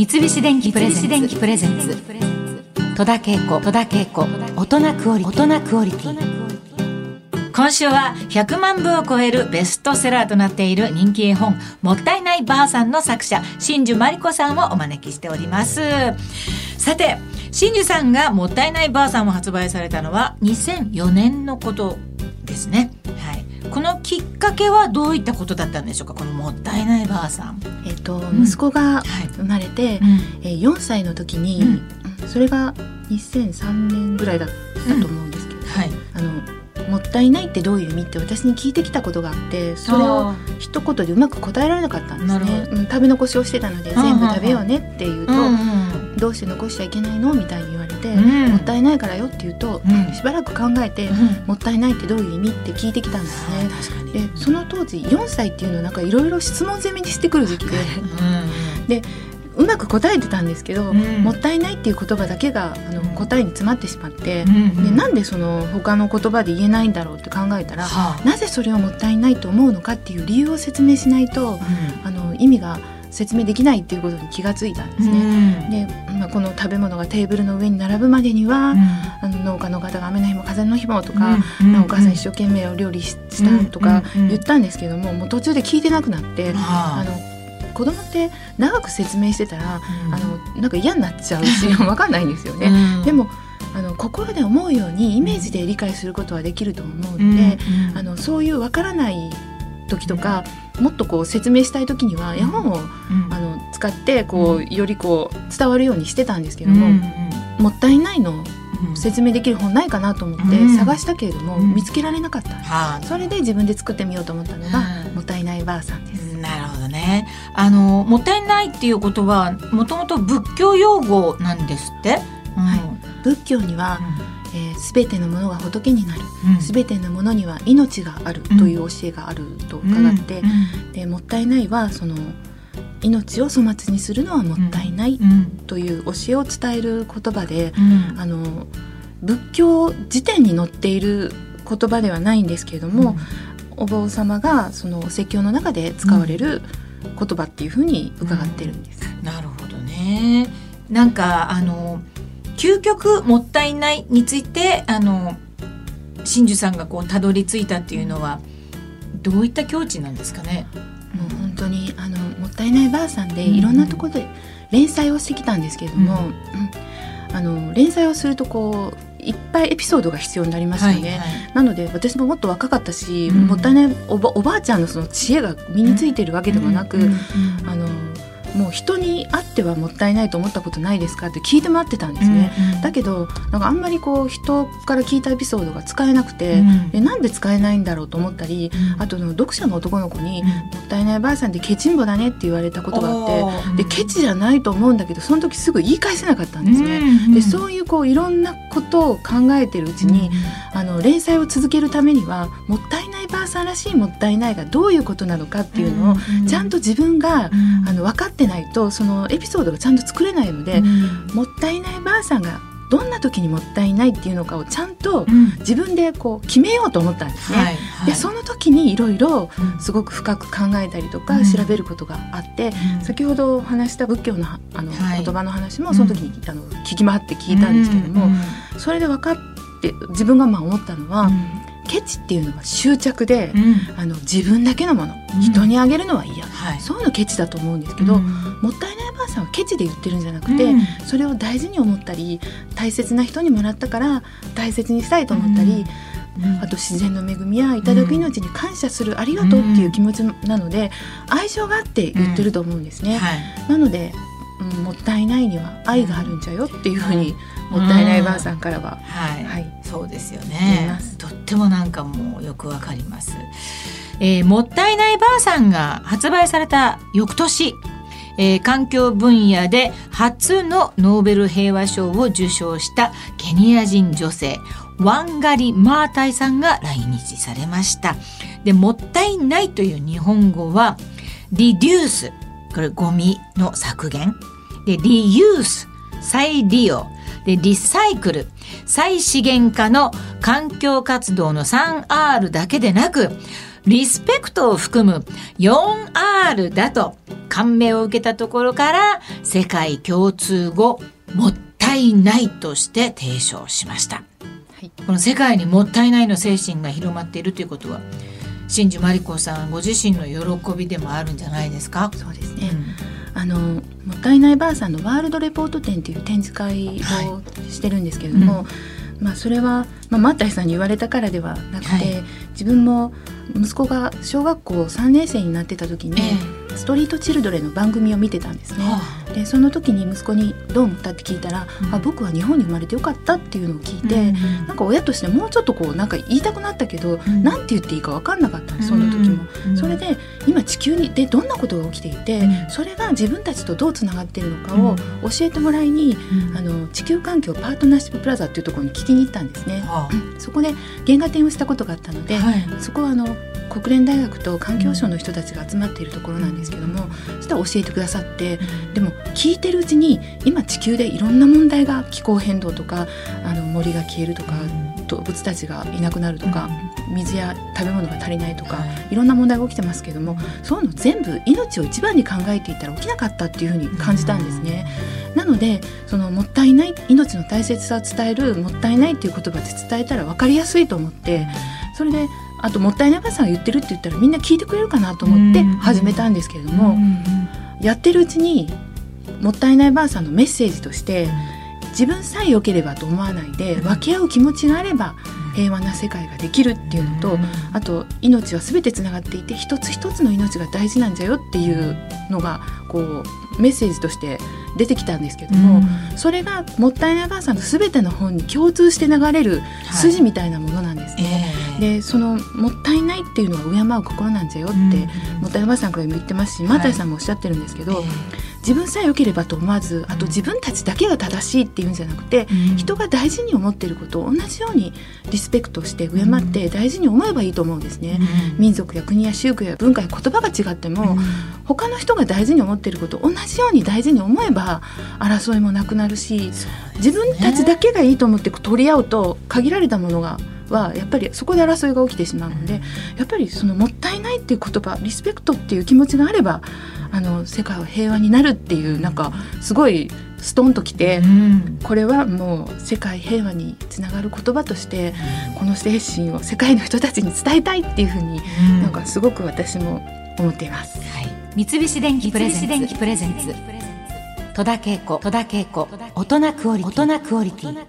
三菱電機プレゼンツ。戸田恵子。戸田恵子。大人クオリティ。今週は100万部を超えるベストセラーとなっている人気絵本「もったいないばあさん」の作者真珠真理子さんをお招きしております。さて真珠さんが「もったいないばあさん」を発売されたのは2004年のことですね。このきっかけはどういったことだったんでしょうか？このもったいないばあさん。えっと、息子が生まれて、うん、えー、4歳の時に、うん、それが2003年ぐらいだったと思うんですけど、うん、はい、あのもったいないってどういう意味って私に聞いてきたことがあってそれを一言でうまく答えられなかったんですね、うん、食べ残しをしてたので全部食べようねって言うと、どうして残しちゃいけないの？みたいにて、うん、もったいないからよって言うと、うん、しばらく考えて、もったいないってどういう意味って聞いてきたんですね。でその当時4歳っていうのなんかいろいろ質問攻めにしてくる時期で。でうまく答えてたんですけど、うん、もったいないっていう言葉だけがあの答えに詰まってしまって、うんうん、でなんでその他の言葉で言えないんだろうって考えたら、はあ、なぜそれをもったいないと思うのかっていう理由を説明しないと、うん、あの意味が説明できないっていうことに気がついたんですね。で、まあ、この食べ物がテーブルの上に並ぶまでには、あの農家の方が雨の日も風の日もとか、お母さん一生懸命お料理したとか言ったんですけども、もう途中で聞いてなくなって、あ。の子供って長く説明してたら、あのなんか嫌になっちゃうし分かんないんですよね。でもあの心で思うようにイメージで理解することはできると思うので、あのそういう分からない時とか、もっとこう説明したい時には絵本を、あの使ってこうよりこう伝わるようにしてたんですけども、もったいないの説明できる本ないかなと思って探したけれども、見つけられなかった、それで自分で作ってみようと思ったのが、もったいないばあさんです。なるほどね。あのもったいないっていうことはもともと仏教用語なんですって？はい。仏教には、えー、全てのものが仏になる、す、べ、てのものには命があるという教えがあると伺って、でもったいないはその命を粗末にするのはもったいないという教えを伝える言葉で、あの仏教辞典に載っている言葉ではないんですけれども、お坊様がその説教の中で使われる言葉っていうふうに伺ってるんです。なるほどね。なんかあの究極もったいないについてあの真珠さんがこうたどり着いたっていうのはどういった境地なんですかね？もう本当にあのもったいないばあさんでいろんなところで連載をしてきたんですけれども、うん、あの連載をするとこういっぱいエピソードが必要になりますよね、はいはい、なので私ももっと若かったし、うん、もったいないおばおばあちゃんのその知恵が身についてるわけでもなく、あのもう人に会ってはもったいないと思ったことないですかって聞いてもらってたんですね、うんうん、だけどなんかあんまりこう人から聞いたエピソードが使えなくて、うん、えなんで使えないんだろうと思ったり、うん、あとの読者の男の子に、うん、もったいないばあさんってケチンボだねって言われたことがあって、でケチじゃないと思うんだけどその時すぐ言い返せなかったんですね、うんうん、でそういうこういろんなことを考えてるうちに、あの連載を続けるためにはもったいないばあさんらしいもったいないがどういうことなのかっていうのをちゃんと自分が、あの分かってないとそのエピソードがちゃんと作れないので、うん、もったいないばあさんがどんな時にもったいないっていうのかをちゃんと自分でこう決めようと思ったんですね。はいはい、でその時にいろいろすごく深く考えたりとか調べることがあって、うん、先ほど話した仏教のあの、言葉の話もその時にあの聞き回って聞いたんですけども、それで分かって自分がまあ思ったのは、ケチっていうのは執着で、うん、あの自分だけのもの、うん、人にあげるのは嫌、はい、そういうのケチだと思うんですけど、うん、もったいないばあさんはケチで言ってるんじゃなくて、それを大事に思ったり大切な人にもらったから大切にしたいと思ったり。あと自然の恵みやいただく命に感謝する、ありがとうっていう気持ちなので愛情があって言ってると思うんですね。はい、なので、うん、もったいないには愛があるんじゃよっていうふうに、もったいないばあさんからは、はい、はい、そうですよね。とってもなんかもうよくわかります、えー、もったいないばあさんが発売された翌年えー、環境分野で初のノーベル平和賞を受賞したケニア人女性ワンガリ・マータイさんが来日されました。で、もったいないという日本語は、リデュース、これゴミの削減。で、リユース、再利用。で、リサイクル、再資源化の環境活動の 3R だけでなく、リスペクトを含む 4R だと感銘を受けたところから世界共通語もったいないとして提唱しました、はい、この世界にもったいないの精神が広まっているということは真珠真理子さんご自身の喜びでもあるんじゃないですか？そうですね、うん、あのもったいないばあさんのワールドレポート展という展示会をしてるんですけれども、はいうん、まあ、それは、まあ、マッタイさんに言われたからではなくて、はい、自分も息子が小学校3年生になってた時に、えー、ストリートチルドレンの番組を見てたんですね。でその時に息子に「どう思った?」って聞いたら、うん、あ僕は日本に生まれてよかったっていうのを聞いて、うんうん、なんか親としてもうちょっとこうなんか言いたくなったけど、うん、なんて言っていいか分かんなかったんですその時も。うん。うん、それで今地球にでどんなことが起きていて、うん、それが自分たちとどうつながっているのかを教えてもらいに、あの地球環境パートナーシッププラザっていうところに聞きに行ったんですね。そこで原画展をしたことがあったので、はい、そこはあの国連大学と環境省の人たちが集まっているところなんですけども、そしたら教えてくださってでも聞いてるうちに今地球でいろんな問題が気候変動とかあの森が消えるとか動物たちがいなくなるとか水や食べ物が足りないとかい。ろんな問題が起きてますけどもそういうの全部命を一番に考えていたら起きなかったっていうふうに感じたんですね。なのでそのもったいない命の大切さを伝えるもったいないっていう言葉で伝えたら分かりやすいと思ってそれであともったいないばさんが言ってるって言ったらみんな聞いてくれるかなと思って始めたんですけれども、やってるうちにもったいないばあさんのメッセージとして自分さえ良ければと思わないで分け合う気持ちがあれば平和な世界ができるっていうのとあと命は全てつながっていて一つ一つの命が大事なんじゃよっていうのがこうメッセージとして出てきたんですけども、うん、それがもったいないばあさんの全ての本に共通して流れる筋みたいなものなんですね。はいえ。ー、でそのもったいないっていうのは敬う心なんじゃよって、うん、もったいさんからも言ってますし、マタイさんもおっしゃってるんですけど、えー自分さえ良ければと思わずあと自分たちだけが正しいっていうんじゃなくて、うん、人が大事に思っていることを同じようにリスペクトして敬って大事に思えばいいと思うんですね、うん、民族や国や宗教や文化や言葉が違っても、うん、他の人が大事に思っていることを同じように大事に思えば争いもなくなるし自分たちだけがいいと思って取り合うと限られたものがはやっぱりそこで争いが起きてしまうのでやっぱりそのもったいないっていう言葉リスペクトっていう気持ちがあればあの世界は平和になるっていうなんかすごいストンときて、うん、これはもう世界平和につながる言葉として、この精神を世界の人たちに伝えたいっていうふうに、うん、なんかすごく私も思っています。はい、三菱電機プレゼンツ。戸田恵子。大人クオリティ